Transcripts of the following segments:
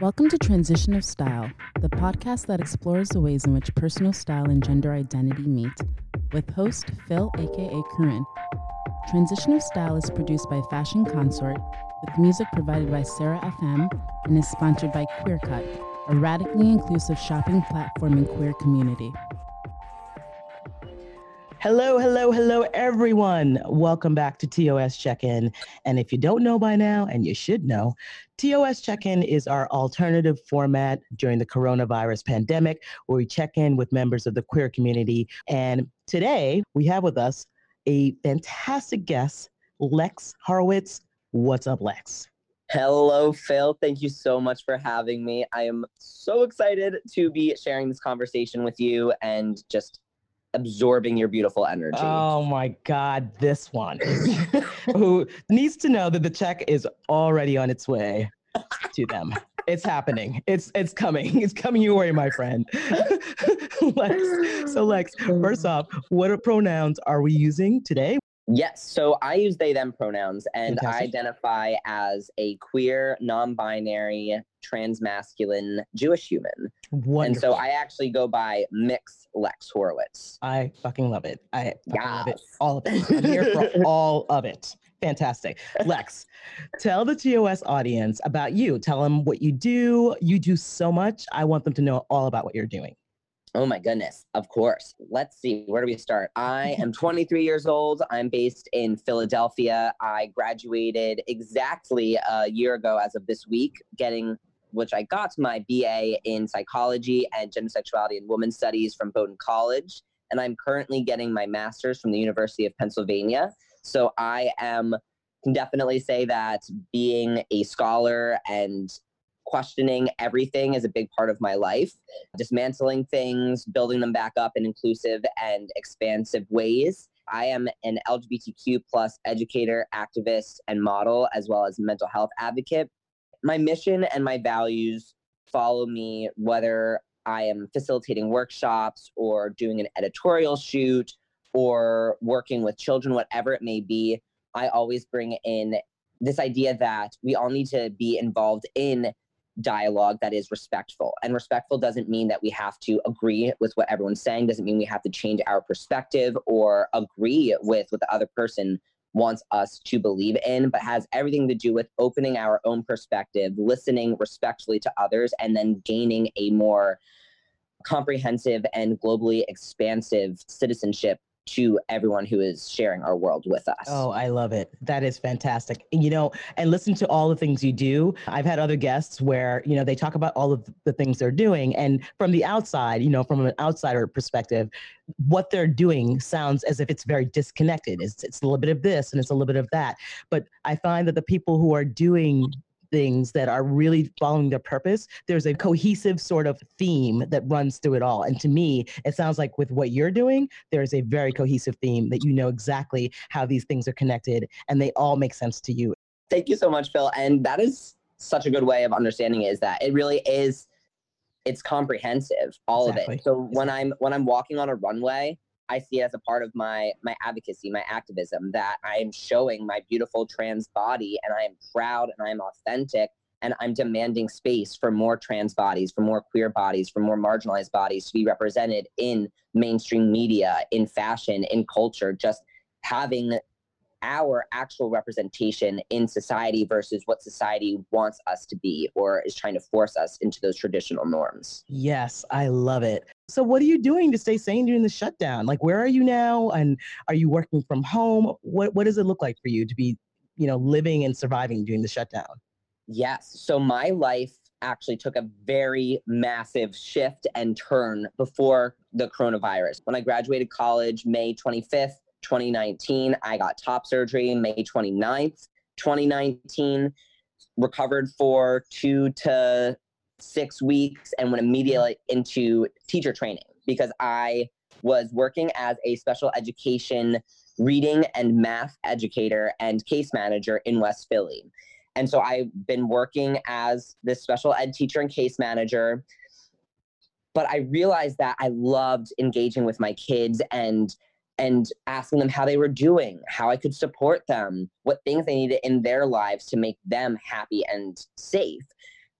Welcome to Transition of Style, the podcast that explores the ways in which personal style and gender identity meet, with host Phil, aka Corinne. Transition of Style is produced by Fashion Consort, with music provided by Sarah FM, and is sponsored by QueerCut, a radically inclusive shopping platform and queer community. Hello, hello, hello, everyone. Welcome back to TOS Check In. And if you don't know by now, and you should know, TOS Check In is our alternative format during the coronavirus pandemic where we check in with members of the queer community. And today we have with us a fantastic guest, Lex Horowitz. What's up, Lex? Hello, Phil. Thank you so much for having me. I am so excited to be sharing this conversation with you and just absorbing your beautiful energy. Oh my God, this one who needs to know that the check is already on its way to them. It's happening. It's it's coming. It's coming your way, my friend. Lex. So Lex, first off, what pronouns are we using today? Yes. So I use they them pronouns and Fantastic. I identify as a queer, non-binary, transmasculine Jewish human. Wonderful. And so I actually go by Mx Lex Horowitz. I fucking love it. I fucking love it. All of it. I'm here for all of it. Fantastic. Lex, tell the TOS audience about you. Tell them what you do. You do so much. I want them to know all about what you're doing. Oh my goodness. Of course. Let's see. Where do we start? I am 23 years old. I'm based in Philadelphia. I graduated exactly a year ago as of this week, getting which I got my BA in psychology and gender sexuality and women's studies from Bowdoin College. And I'm currently getting my master's from the University of Pennsylvania. So I am can definitely say that being a scholar and questioning everything is a big part of my life dismantling things building them back up in inclusive and expansive ways i am an lgbtq plus educator activist and model as well as mental health advocate my mission and my values follow me whether i am facilitating workshops or doing an editorial shoot or working with children whatever it may be i always bring in this idea that we all need to be involved in dialogue that is respectful. And respectful doesn't mean that we have to agree with what everyone's saying, doesn't mean we have to change our perspective or agree with what the other person wants us to believe in, but has everything to do with opening our own perspective, listening respectfully to others, and then gaining a more comprehensive and globally expansive citizenship to everyone who is sharing our world with us. Oh, I love it. That is fantastic. You know, and listen to all the things you do. I've had other guests where, you know, they talk about all of the things they're doing. And from the outside, you know, from an outsider perspective, what they're doing sounds as if it's very disconnected. It's, it's a little bit of this and it's a little bit of that. But I find that the people who are doing things that are really following their purpose, there's a cohesive sort of theme that runs through it all. And to me, it sounds like with what you're doing, there's a very cohesive theme that you know exactly how these things are connected and they all make sense to you. Thank you so much, Phil. And that is such a good way of understanding it is that it really is it's comprehensive, all Exactly. of it. So when I'm when I'm walking on a runway, I see it as a part of my my advocacy, my activism, that I am showing my beautiful trans body and I am proud and I am authentic and I'm demanding space for more trans bodies, for more queer bodies, for more marginalized bodies to be represented in mainstream media, in fashion, in culture, just having our actual representation in society versus what society wants us to be or is trying to force us into those traditional norms. Yes, I love it. So what are you doing to stay sane during the shutdown? Like where are you now and are you working from home? What what does it look like for you to be, you know, living and surviving during the shutdown? Yes. So my life actually took a very massive shift and turn before the coronavirus. When I graduated college, May 25th, 2019, I got top surgery May 29th, 2019, recovered for two to six weeks and went immediately into teacher training because I was working as a special education reading and math educator and case manager in West Philly. And so I've been working as this special ed teacher and case manager. But I realized that I loved engaging with my kids and and asking them how they were doing, how I could support them, what things they needed in their lives to make them happy and safe.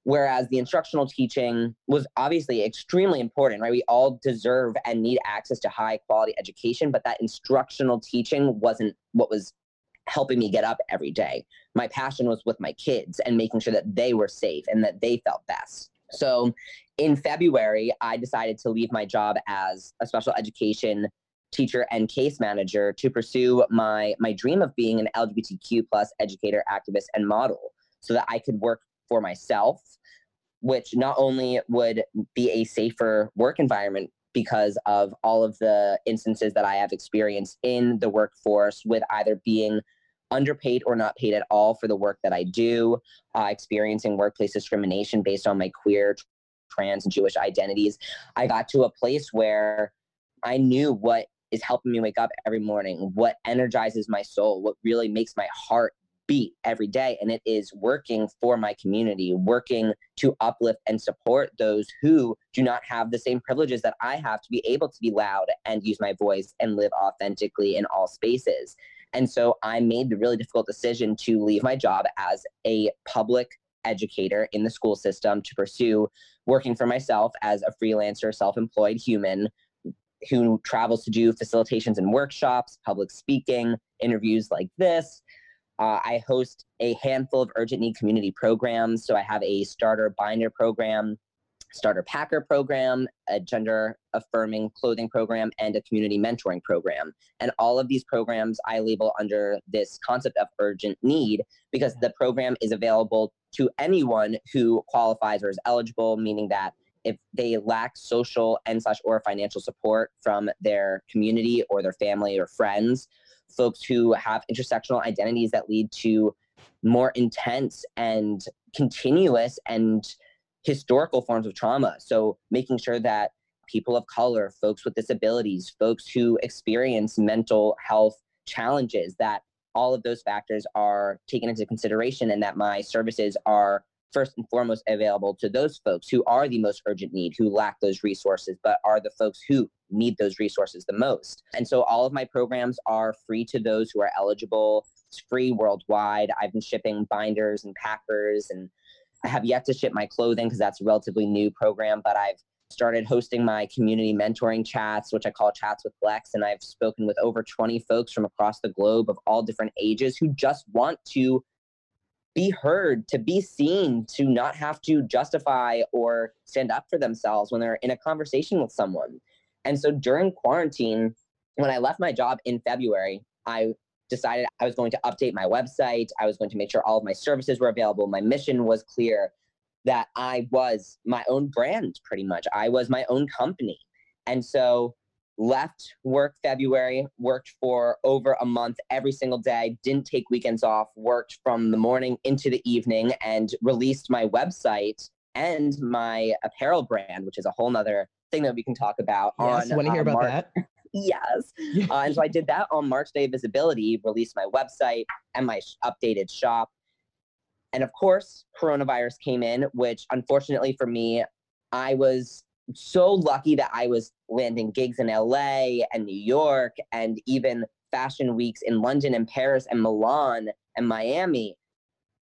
Whereas the instructional teaching was obviously extremely important, right? We all deserve and need access to high quality education, but that instructional teaching wasn't what was helping me get up every day. My passion was with my kids and making sure that they were safe and that they felt best. So in February, I decided to leave my job as a special education teacher and case manager to pursue my my dream of being an LGBTQ plus educator, activist, and model so that I could work for myself, which not only would be a safer work environment because of all of the instances that I have experienced in the workforce with either being underpaid or not paid at all for the work that I do, uh, experiencing workplace discrimination based on my queer, trans, and Jewish identities. I got to a place where I knew what is helping me wake up every morning, what energizes my soul, what really makes my heart beat every day. And it is working for my community, working to uplift and support those who do not have the same privileges that I have to be able to be loud and use my voice and live authentically in all spaces. And so I made the really difficult decision to leave my job as a public educator in the school system to pursue working for myself as a freelancer, self employed human who travels to do facilitations and workshops, public speaking, interviews like this. Uh, I host a handful of urgent need community programs. So I have a starter binder program, starter packer program, a gender affirming clothing program, and a community mentoring program. And all of these programs I label under this concept of urgent need because the program is available to anyone who qualifies or is eligible, meaning that if they lack social and slash or financial support from their community or their family or friends folks who have intersectional identities that lead to more intense and continuous and historical forms of trauma. So making sure that people of color folks with disabilities folks who experience mental health challenges that all of those factors are taken into consideration and that my services are first and foremost available to those folks who are the most urgent need, who lack those resources, but are the folks who need those resources the most. And so all of my programs are free to those who are eligible. It's free worldwide. I've been shipping binders and packers, and I have yet to ship my clothing because that's a relatively new program, but I've started hosting my community mentoring chats, which I call Chats with Lex. And I've spoken with over 20 folks from across the globe of all different ages who just want to be heard, to be seen, to not have to justify or stand up for themselves when they're in a conversation with someone. And so during quarantine, when I left my job in February, I decided I was going to update my website. I was going to make sure all of my services were available. My mission was clear that I was my own brand, pretty much. I was my own company. And so left work February, worked for over a month every single day, didn't take weekends off, worked from the morning into the evening, and released my website and my apparel brand, which is a whole nother thing that we can talk about. Yes, on, want to hear uh, about March- that? yes. Uh, and so I did that on March Day Visibility, released my website and my sh- updated shop. And of course, coronavirus came in, which unfortunately for me, I was so lucky that I was landing gigs in LA and New York and even fashion weeks in London and Paris and Milan and Miami.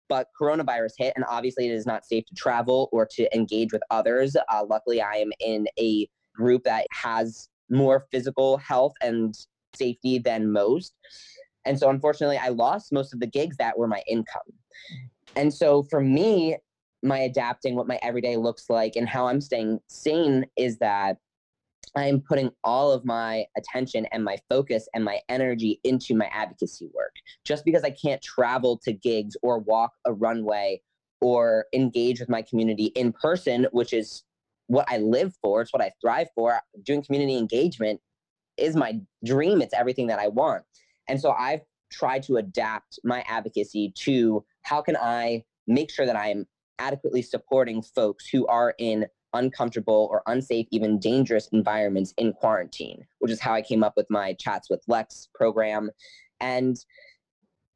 But coronavirus hit, and obviously it is not safe to travel or to engage with others. Uh, luckily, I am in a group that has more physical health and safety than most. And so, unfortunately, I lost most of the gigs that were my income. And so, for me, my adapting what my everyday looks like and how I'm staying sane is that I'm putting all of my attention and my focus and my energy into my advocacy work. Just because I can't travel to gigs or walk a runway or engage with my community in person, which is what I live for, it's what I thrive for. Doing community engagement is my dream, it's everything that I want. And so I've tried to adapt my advocacy to how can I make sure that I am adequately supporting folks who are in uncomfortable or unsafe, even dangerous environments in quarantine, which is how I came up with my Chats with Lex program. And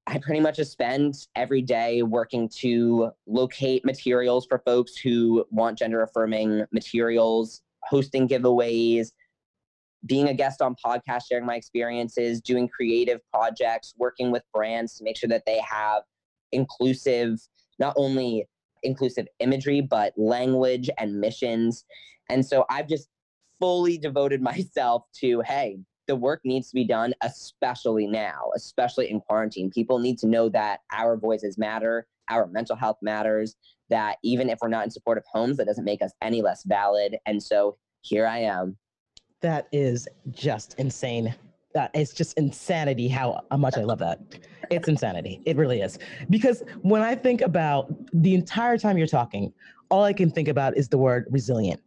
I pretty much just spend every day working to locate materials for folks who want gender affirming materials, hosting giveaways, being a guest on podcasts, sharing my experiences, doing creative projects, working with brands to make sure that they have inclusive, not only inclusive imagery, but language and missions. And so I've just fully devoted myself to, hey, the work needs to be done, especially now, especially in quarantine. People need to know that our voices matter, our mental health matters, that even if we're not in supportive homes, that doesn't make us any less valid. And so here I am. That is just insane. That it's just insanity how uh, much I love that. It's insanity. It really is. Because when I think about the entire time you're talking, all I can think about is the word resilient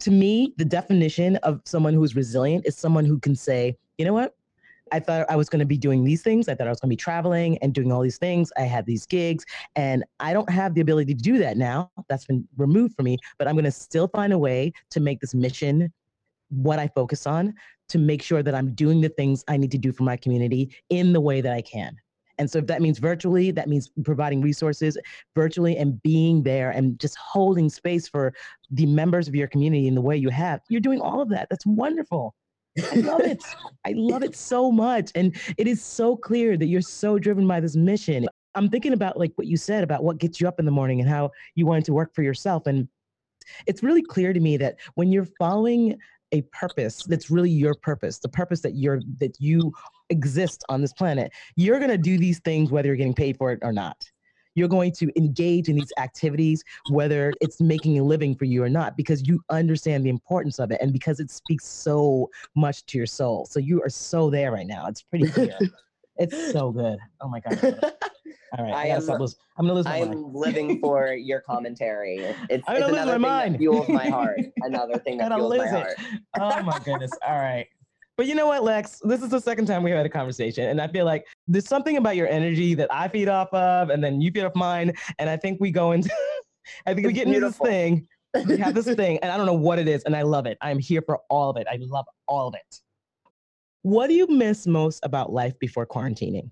to me, the definition of someone who's resilient is someone who can say, you know what? I thought I was going to be doing these things. I thought I was going to be traveling and doing all these things. I had these gigs, and I don't have the ability to do that now. That's been removed from me, but I'm going to still find a way to make this mission what I focus on to make sure that I'm doing the things I need to do for my community in the way that I can. And so if that means virtually, that means providing resources virtually and being there and just holding space for the members of your community in the way you have. You're doing all of that. That's wonderful. I love it. I love it so much. And it is so clear that you're so driven by this mission. I'm thinking about like what you said about what gets you up in the morning and how you wanted to work for yourself. And it's really clear to me that when you're following a purpose that's really your purpose, the purpose that you're that you exist on this planet, you're going to do these things whether you're getting paid for it or not. You're going to engage in these activities, whether it's making a living for you or not, because you understand the importance of it and because it speaks so much to your soul. So you are so there right now. It's pretty clear. it's so good. Oh my God. All right, I, I am, lose, I'm gonna lose my I'm living for your commentary. It's, I'm gonna lose my mind. That fuels my heart. Another thing that fuels my it. heart. Oh my goodness. All right. But you know what, Lex? This is the second time we have had a conversation, and I feel like there's something about your energy that I feed off of, and then you feed off mine, and I think we go into, I think it's we get beautiful. into this thing. We have this thing, and I don't know what it is, and I love it. I'm here for all of it. I love all of it. What do you miss most about life before quarantining?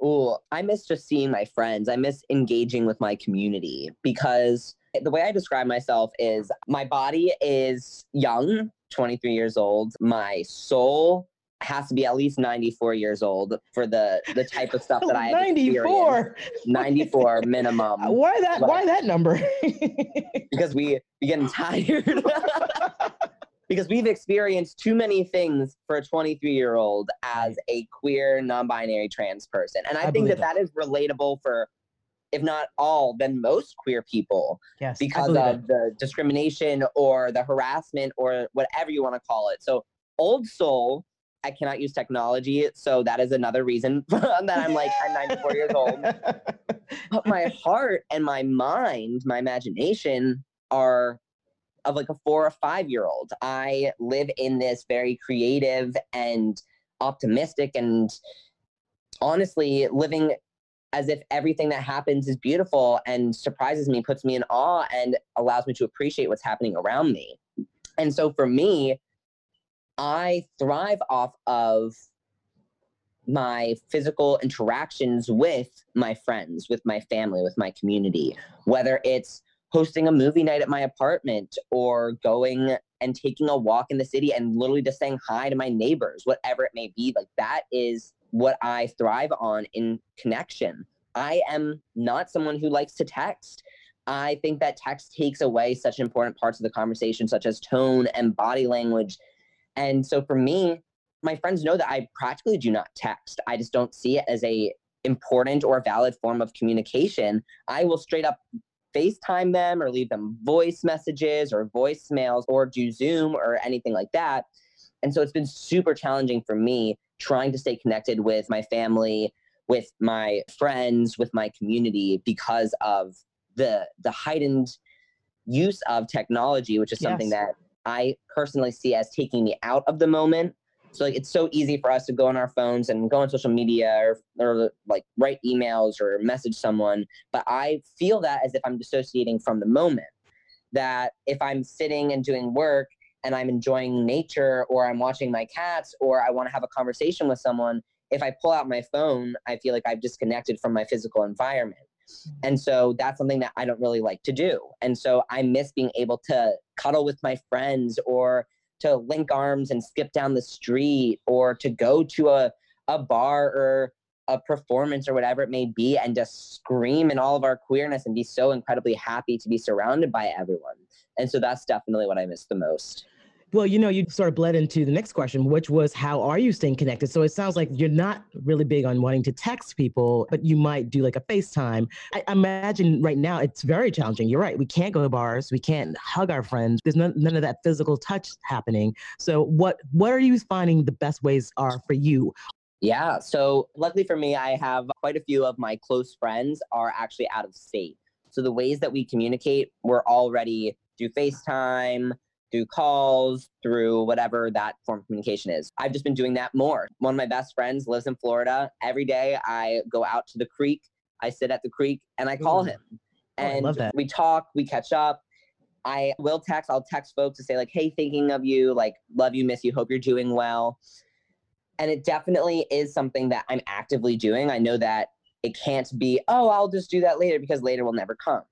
Oh, I miss just seeing my friends. I miss engaging with my community because the way I describe myself is my body is young, 23 years old. My soul has to be at least 94 years old for the the type of stuff that I 94 94 minimum. Why that why that number? because we we getting tired. Because we've experienced too many things for a 23 year old as a queer non-binary trans person. And i, I think that, that is relatable for if not all then most queer people yes, because of it. the discrimination or the harassment or whatever you want to call it. So old soul i cannot use technology so that is another reason that i'm like i'm 94 years old. But my heart and my mind my imagination are of like a four or five year old. I live in this very creative and optimistic and honestly living as if everything that happens is beautiful and surprises me, puts me in awe, and allows me to appreciate what's happening around me. And so for me, I thrive off of my physical interactions with my friends, with my family, with my community, whether it's hosting a movie night at my apartment or going and taking a walk in the city and literally just saying hi to my neighbors, whatever it may be. Like that is what I thrive on in connection. I am not someone who likes to text. I think that text takes away such important parts of the conversation, such as tone and body language. And so for me, my friends know that I practically do not text. I just don't see it as a important or valid form of communication. I will straight up FaceTime them or leave them voice messages or voicemails or do Zoom or anything like that. And so it's been super challenging for me trying to stay connected with my family, with my friends, with my community because of the the heightened use of technology, which is something yes. that I personally see as taking me out of the moment so like it's so easy for us to go on our phones and go on social media or, or like write emails or message someone. But I feel that as if I'm dissociating from the moment. That if I'm sitting and doing work and I'm enjoying nature or I'm watching my cats or I want to have a conversation with someone, if I pull out my phone, I feel like I've disconnected from my physical environment. Mm-hmm. And so that's something that I don't really like to do. And so I miss being able to cuddle with my friends or to link arms and skip down the street or to go to a, a bar or a performance or whatever it may be and just scream in all of our queerness and be so incredibly happy to be surrounded by everyone. And so that's definitely what I miss the most. Well, you know, you sort of bled into the next question, which was how are you staying connected? So it sounds like you're not really big on wanting to text people, but you might do like a FaceTime. I imagine right now it's very challenging. You're right. We can't go to bars. We can't hug our friends. There's none, none of that physical touch happening. So what what are you finding the best ways are for you? Yeah. So luckily for me, I have quite a few of my close friends are actually out of state. So the ways that we communicate, we're already through FaceTime, through calls, through whatever that form of communication is. I've just been doing that more. One of my best friends lives in Florida. Every day I go out to the creek, I sit at the creek and I call Ooh. him. And oh, we talk, we catch up. I will text, I'll text folks to say, like, hey, thinking of you, like, love you, miss you, hope you're doing well. And it definitely is something that I'm actively doing. I know that it can't be, oh, I'll just do that later because later will never come.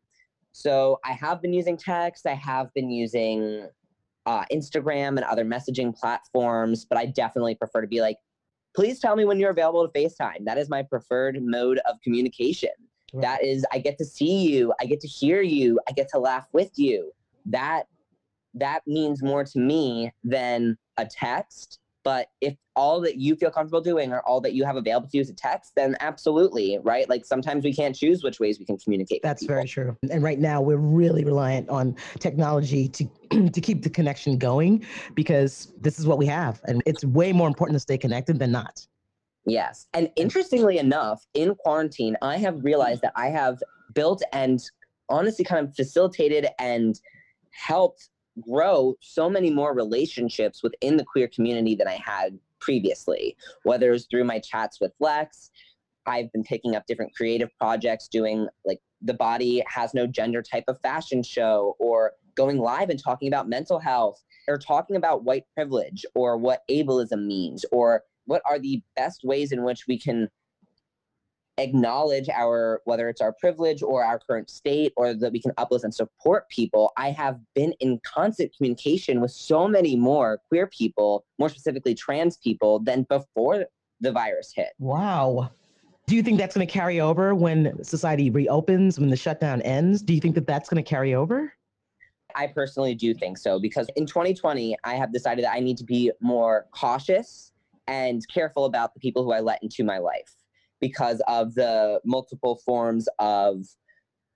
So I have been using text. I have been using uh, Instagram and other messaging platforms, but I definitely prefer to be like, please tell me when you're available to FaceTime. That is my preferred mode of communication. Right. That is, I get to see you, I get to hear you, I get to laugh with you. That that means more to me than a text but if all that you feel comfortable doing or all that you have available to you is a text, then absolutely, right? Like sometimes we can't choose which ways we can communicate. That's very true. And right now we're really reliant on technology to to keep the connection going because this is what we have. And it's way more important to stay connected than not. Yes. And interestingly enough, in quarantine, I have realized that I have built and honestly kind of facilitated and helped grow so many more relationships within the queer community than I had previously, whether it's through my chats with Lex. I've been picking up different creative projects, doing like the body has no gender type of fashion show, or going live and talking about mental health, or talking about white privilege, or what ableism means, or what are the best ways in which we can acknowledge our whether it's our privilege or our current state or that we can uplift and support people i have been in constant communication with so many more queer people more specifically trans people than before the virus hit. Wow. Do you think that's going to carry over when society reopens when the shutdown ends? Do you think that that's going to carry over? I personally do think so because in 2020, I have decided that I need to be more cautious and careful about the people who I let into my life because of the multiple forms of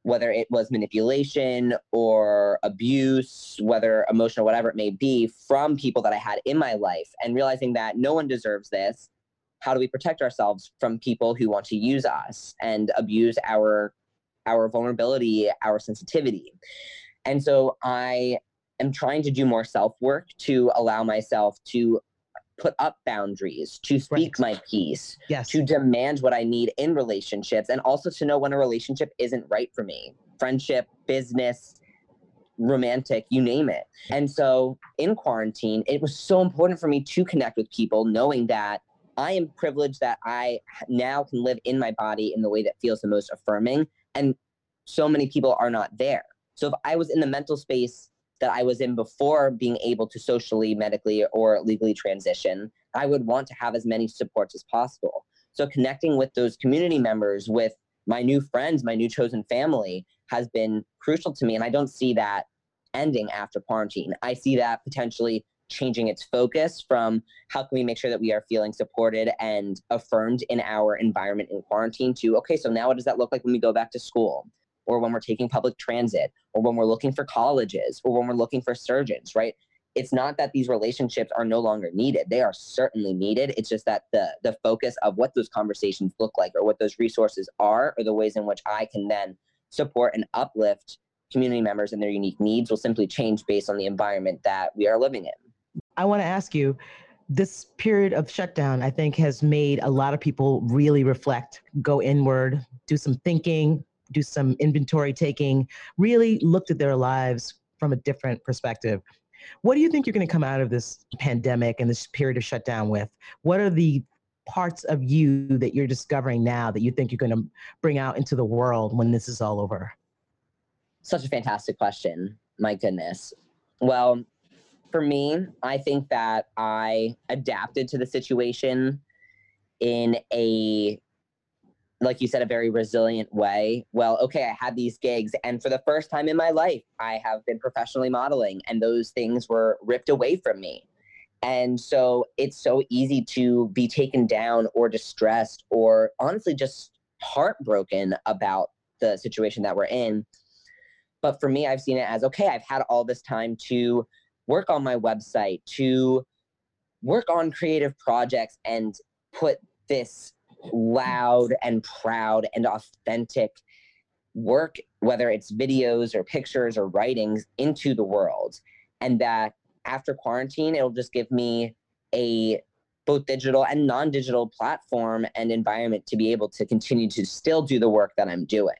whether it was manipulation or abuse, whether emotional, whatever it may be, from people that I had in my life, and realizing that no one deserves this. How do we protect ourselves from people who want to use us and abuse our our vulnerability, our sensitivity? And so I am trying to do more self work to allow myself to put up boundaries, to speak right. my piece, yes. to demand what I need in relationships, and also to know when a relationship isn't right for me. Friendship, business, romantic, you name it. And so in quarantine, it was so important for me to connect with people, knowing that I am privileged that I now can live in my body in the way that feels the most affirming. And so many people are not there. So if I was in the mental space that I was in before being able to socially, medically, or legally transition, I would want to have as many supports as possible. So connecting with those community members, with my new friends, my new chosen family has been crucial to me. And I don't see that ending after quarantine. I see that potentially changing its focus from how can we make sure that we are feeling supported and affirmed in our environment in quarantine to okay so now what does that look like when we go back to school or when we're taking public transit or when we're looking for colleges or when we're looking for surgeons, right? It's not that these relationships are no longer needed. They are certainly needed. It's just that the the focus of what those conversations look like or what those resources are or the ways in which I can then support and uplift community members and their unique needs will simply change based on the environment that we are living in. I want to ask you this period of shutdown, I think, has made a lot of people really reflect, go inward, do some thinking, do some inventory taking, really looked at their lives from a different perspective. What do you think you're going to come out of this pandemic and this period of shutdown with? What are the parts of you that you're discovering now that you think you're going to bring out into the world when this is all over? Such a fantastic question. My goodness. Well, for me, I think that I adapted to the situation in a like you said, a very resilient way. Well, okay, I had these gigs, and for the first time in my life, I have been professionally modeling, and those things were ripped away from me. And so it's so easy to be taken down or distressed or honestly just heartbroken about the situation that we're in. But for me, I've seen it as okay, I've had all this time to work on my website, to work on creative projects and put this loud and proud and authentic work, whether it's videos or pictures or writings, into the world. And that after quarantine, it'll just give me a both digital and non-digital platform and environment to be able to continue to still do the work that I'm doing.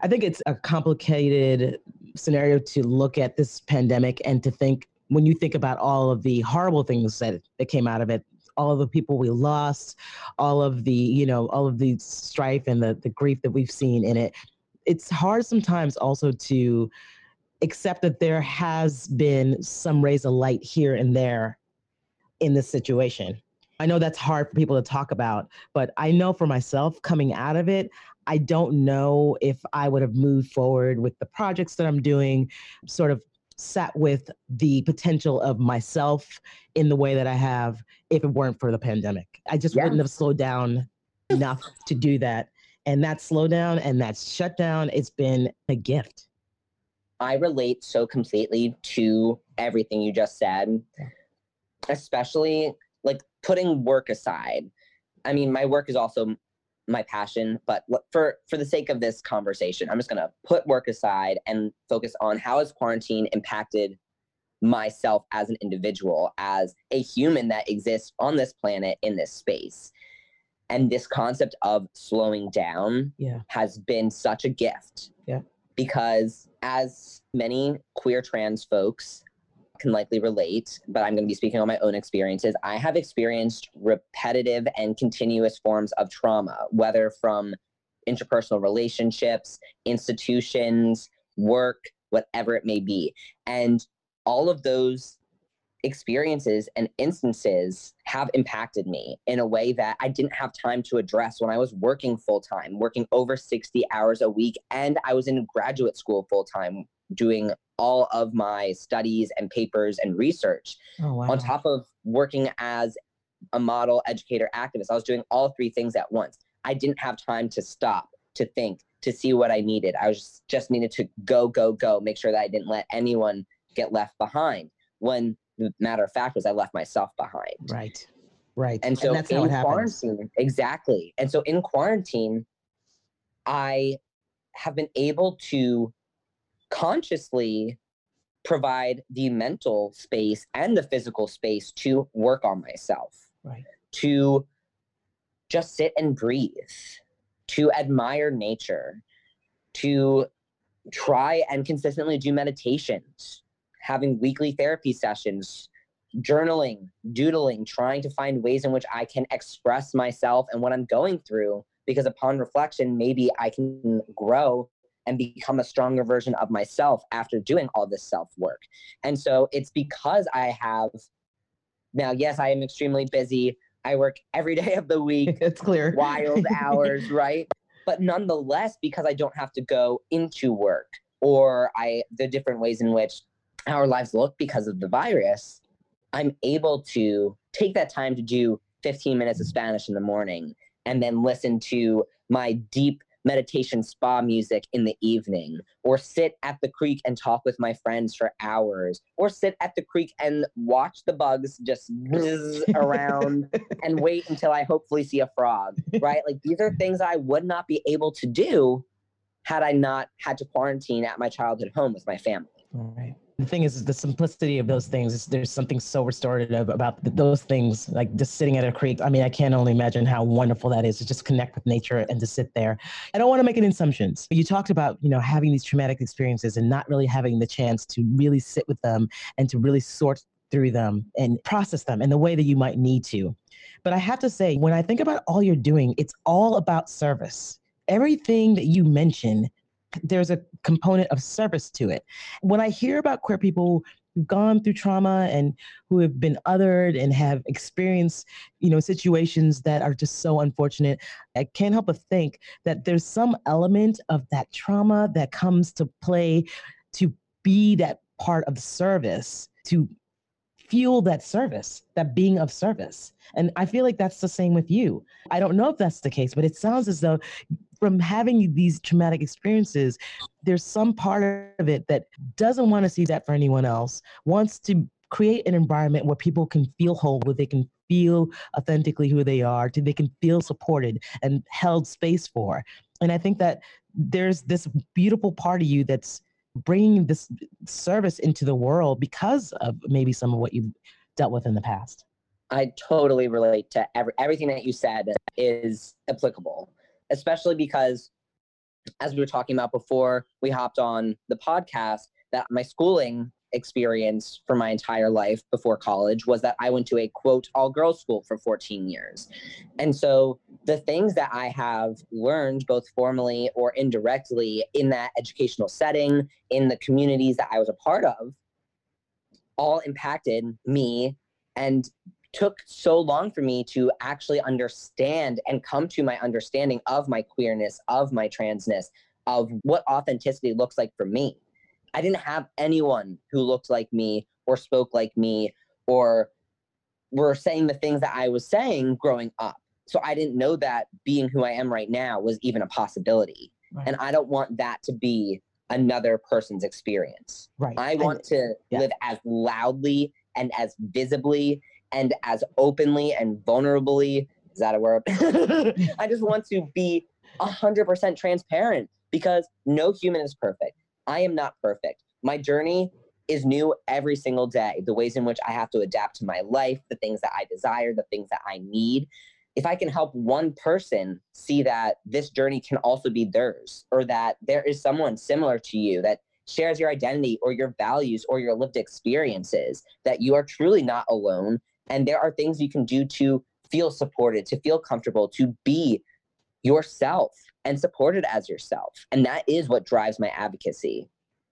I think it's a complicated scenario to look at this pandemic and to think when you think about all of the horrible things that, that came out of it, all of the people we lost, all of the, you know, all of the strife and the, the grief that we've seen in it, it's hard sometimes also to accept that there has been some rays of light here and there in this situation. I know that's hard for people to talk about, but I know for myself coming out of it, I don't know if I would have moved forward with the projects that I'm doing, sort of sat with the potential of myself in the way that I have if it weren't for the pandemic. I just yeah. wouldn't have slowed down enough to do that. And that slowdown and that shutdown, it's been a gift. I relate so completely to everything you just said, especially like putting work aside. I mean, my work is also my passion, but for for the sake of this conversation, I'm just going to put work aside and focus on how has quarantine impacted myself as an individual, as a human that exists on this planet in this space. And this concept of slowing down yeah. has been such a gift. Yeah. Because as many queer trans folks can likely relate, but I'm going to be speaking on my own experiences. I have experienced repetitive and continuous forms of trauma, whether from interpersonal relationships, institutions, work, whatever it may be. And all of those experiences and instances have impacted me in a way that I didn't have time to address when I was working full time, working over 60 hours a week, and I was in graduate school full time doing all of my studies and papers and research oh, wow. on top of working as a model educator activist. I was doing all three things at once. I didn't have time to stop to think to see what i needed. I was just, just needed to go go go make sure that i didn't let anyone get left behind when the matter of fact was i left myself behind. Right right. And so and that's in quarantine exactly. And so in quarantine i have been able to consciously provide the mental space and the physical space to work on myself, right. to just sit and breathe, to admire nature, to try and consistently do meditations, having weekly therapy sessions, journaling, doodling, trying to find ways in which I can express myself and what I'm going through. Because upon reflection, maybe I can grow and become a stronger version of myself after doing all this self work. And so it's because I have now, yes, I am extremely busy. I work every day of the week. it's clear. Wild hours, right? But nonetheless, because I don't have to go into work or I the different ways in which our lives look because of the virus, I'm able to take that time to do 15 minutes of Spanish in the morning and then listen to my deep meditation spa music in the evening, or sit at the creek and talk with my friends for hours, or sit at the creek and watch the bugs just buzz around and wait until I hopefully see a frog, right? Like these are things I would not be able to do had I not had to quarantine at my childhood home with my family. All right the thing is, is the simplicity of those things is there's something so restorative about those things like just sitting at a creek i mean i can't only imagine how wonderful that is to just connect with nature and to sit there. I don't want to make any assumptions but you talked about you know having these traumatic experiences and not really having the chance to really sit with them and to really sort through them and process them in the way that you might need to. But i have to say when i think about all you're doing it's all about service. Everything that you mention there's a component of service to it. When I hear about queer people who've gone through trauma and who have been othered and have experienced, you know, situations that are just so unfortunate. I can't help but think that there's some element of that trauma that comes to play to be that part of service, to fuel that service, that being of service. And I feel like that's the same with you. I don't know if that's the case, but it sounds as though from having these traumatic experiences, there's some part of it that doesn't want to see that for anyone else, wants to create an environment where people can feel whole, where they can feel authentically who they are, they can feel supported and held space for. And I think that there's this beautiful part of you that's bringing this service into the world because of maybe some of what you've dealt with in the past. I totally relate to every, everything that you said is applicable, especially because as we were talking about before we hopped on the podcast, that my schooling experience for my entire life before college was that I went to a quote all girls school for 14 years. And so the things that I have learned both formally or indirectly in that educational setting, in the communities that I was a part of, all impacted me and took so long for me to actually understand and come to my understanding of my queerness, of my transness, of what authenticity looks like for me. I didn't have anyone who looked like me or spoke like me or were saying the things that I was saying growing up. So I didn't know that being who I am right now was even a possibility. Right. And I don't want that to be another person's experience. Right. I want to yeah. live as loudly and as visibly and as openly and vulnerably. Is that a word? I just want to be 100% transparent because no human is perfect. I am not perfect. My journey is new every single day. The ways in which I have to adapt to my life, the things that I desire, the things that I need. If I can help one person see that this journey can also be theirs, or that there is someone similar to you that shares your identity or your values or your lived experiences, that you are truly not alone. And there are things you can do to feel supported, to feel comfortable, to be yourself and supported as yourself. And that is what drives my advocacy.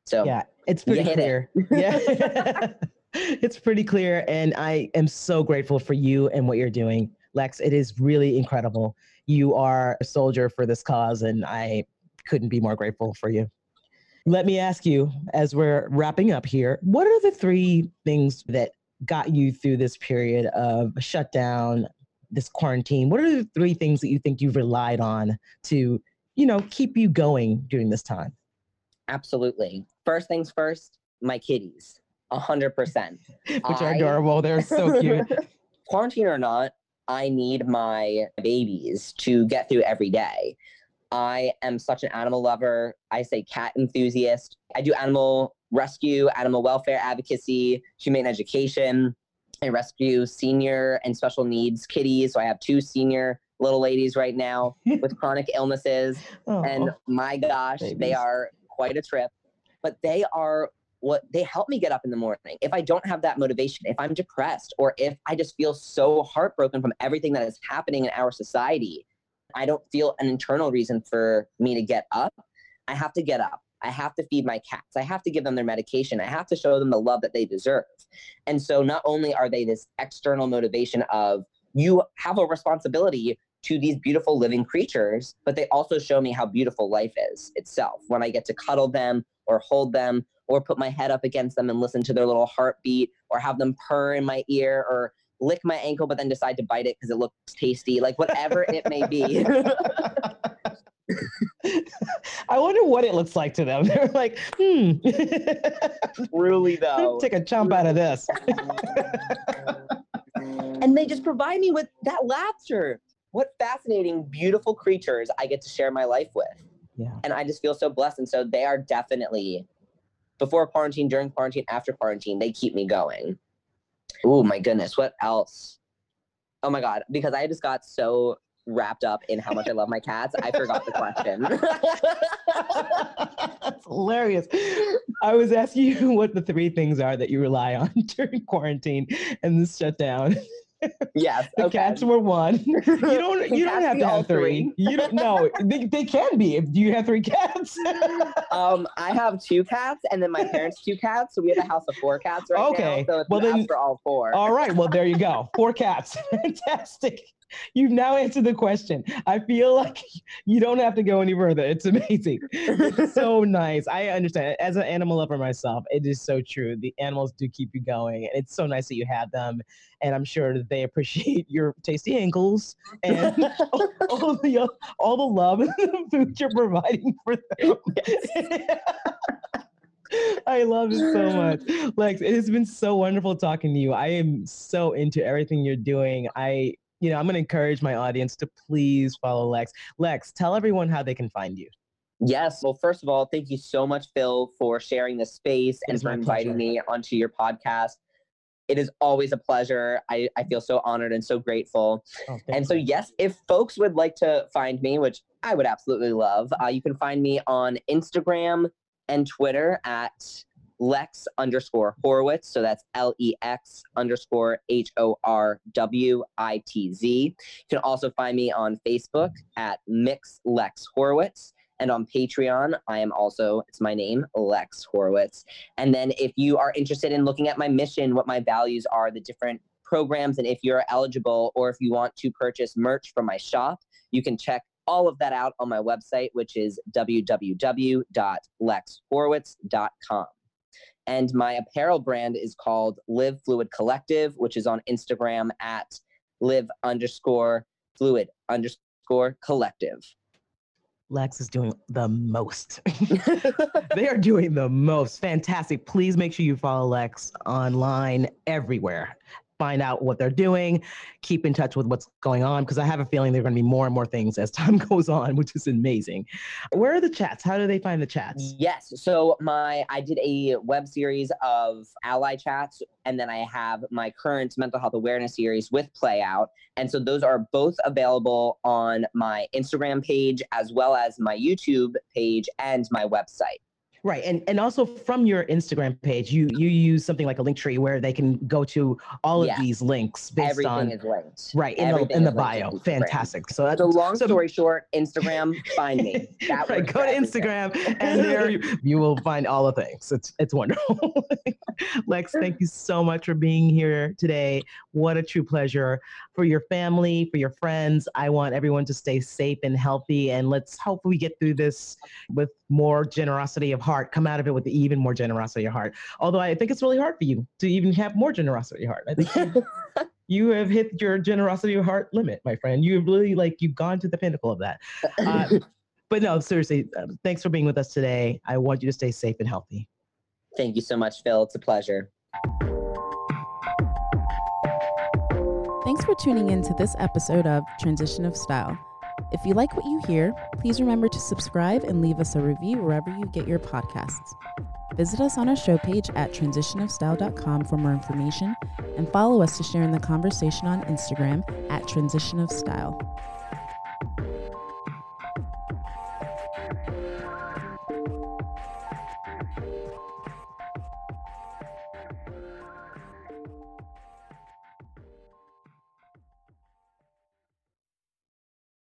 So yeah, it's pretty clear. It. yeah. it's pretty clear. And I am so grateful for you and what you're doing. Lex, it is really incredible. You are a soldier for this cause, and I couldn't be more grateful for you. Let me ask you, as we're wrapping up here, what are the three things that got you through this period of shutdown, this quarantine? What are the three things that you think you've relied on to, you know, keep you going during this time? Absolutely. First things first, my kitties. A hundred percent. Which are adorable. They're so cute. Quarantine or not, I need my babies to get through every day. I am such an animal lover. I say cat enthusiast. I do animal rescue, animal welfare advocacy, humane education. I rescue senior and special needs kitties. So I have two senior little ladies right now with chronic illnesses. Oh, and my gosh, babies. they are quite a trip. But they are what they help me get up in the morning. If I don't have that motivation, if I'm depressed, or if I just feel so heartbroken from everything that is happening in our society, I don't feel an internal reason for me to get up. I have to get up. I have to feed my cats. I have to give them their medication. I have to show them the love that they deserve. And so not only are they this external motivation of you have a responsibility to these beautiful living creatures, but they also show me how beautiful life is itself when I get to cuddle them or hold them or put my head up against them and listen to their little heartbeat or have them purr in my ear or lick my ankle but then decide to bite it because it looks tasty, like whatever it may be. I wonder what it looks like to them. They're like, hmm. Truly, though. Take a chomp out of this. and they just provide me with that laughter. What fascinating, beautiful creatures I get to share my life with. Yeah. And I just feel so blessed. And so they are definitely, before quarantine, during quarantine, after quarantine, they keep me going. Oh my goodness. What else? Oh my God. Because I just got so wrapped up in how much I love my cats, I forgot the question. That's hilarious. I was asking you what the three things are that you rely on during quarantine and this shutdown. Yes. The okay. cats were one. You don't. Can You don't have to all have three. You don't. No, they, they can be. If do you have three cats? Um, I have two cats, and then my parents two cats. So we have a house of four cats right Okay, now. So well well, then- for all four. All right. Well, there you go. Four cats. Fantastic. You've now answered the question. I feel like you don't have to go any further. It's amazing. It's so nice. I understand. As an animal lover myself, it is so true. The animals do keep you going. and It's so nice that you have them. And I'm sure that they appreciate your tasty ankles and all, all the all the love and the food you're providing for them. I love it so much. Lex, it has been so wonderful talking to you. I am so into everything you're doing. I, you know, I'm going to encourage my audience to please follow Lex. Lex, tell everyone how they can find you. Yes. Well, first of all, thank you so much, Phil, for sharing this space It and for inviting pleasure. me onto your podcast. It is always a pleasure. I, I feel so honored and so grateful. Oh, And so, yes, if folks would like to find me, which I would absolutely love, uh, you can find me on Instagram and Twitter at Lex underscore Horowitz. So that's L E X underscore H O R W I T Z. You can also find me on Facebook at Mx Lex Horowitz. And on Patreon, I am also, it's my name, Lex Horowitz. And then if you are interested in looking at my mission, what my values are, the different programs, and if you're eligible or if you want to purchase merch from my shop, you can check all of that out on my website, which is www.lexhorowitz.com. And my apparel brand is called Live Fluid Collective, which is on Instagram at live underscore fluid underscore collective. Lex is doing the most. they are doing the most. Fantastic. Please make sure you follow Lex online everywhere. Find out what they're doing. Keep in touch with what's going on because I have a feeling there are going to be more and more things as time goes on, which is amazing. Where are the chats? How do they find the chats? Yes. So my I did a web series of ally chats and then I have my current mental health awareness series with Play Out. And so those are both available on my Instagram page as well as my YouTube page and my website. Right. And and also from your Instagram page, you you use something like a link tree where they can go to all of Yeah. these links based Everything on is linked. right in the in the is linked to bio. Fantastic. So that's So long so- story short, Instagram, find me. That right, go to. Instagram and there you, you will find all the things. It's it's wonderful. Lex, thank you so much for being here today. What a true pleasure for your family, for your friends. I want everyone to stay safe and healthy and let's hope we get through this with more generosity of heart. Come out of it with even more generosity of your heart. Although I think it's really hard for you to even have more generosity of your heart. I think you- you have hit your generosity of heart limit, my friend. You have really like you've gone to the pinnacle of that. Uh, but no, seriously, um, thanks for being with us today. I want you to stay safe and healthy. Thank you so much, Phil. It's a pleasure. Thanks for tuning in to this episode of Transition of Style. If you like what you hear, please remember to subscribe and leave us a review wherever you get your podcasts. Visit us on our show page at transitionofstyle.com for more information and follow us to share in the conversation on Instagram at transitionofstyle. Style.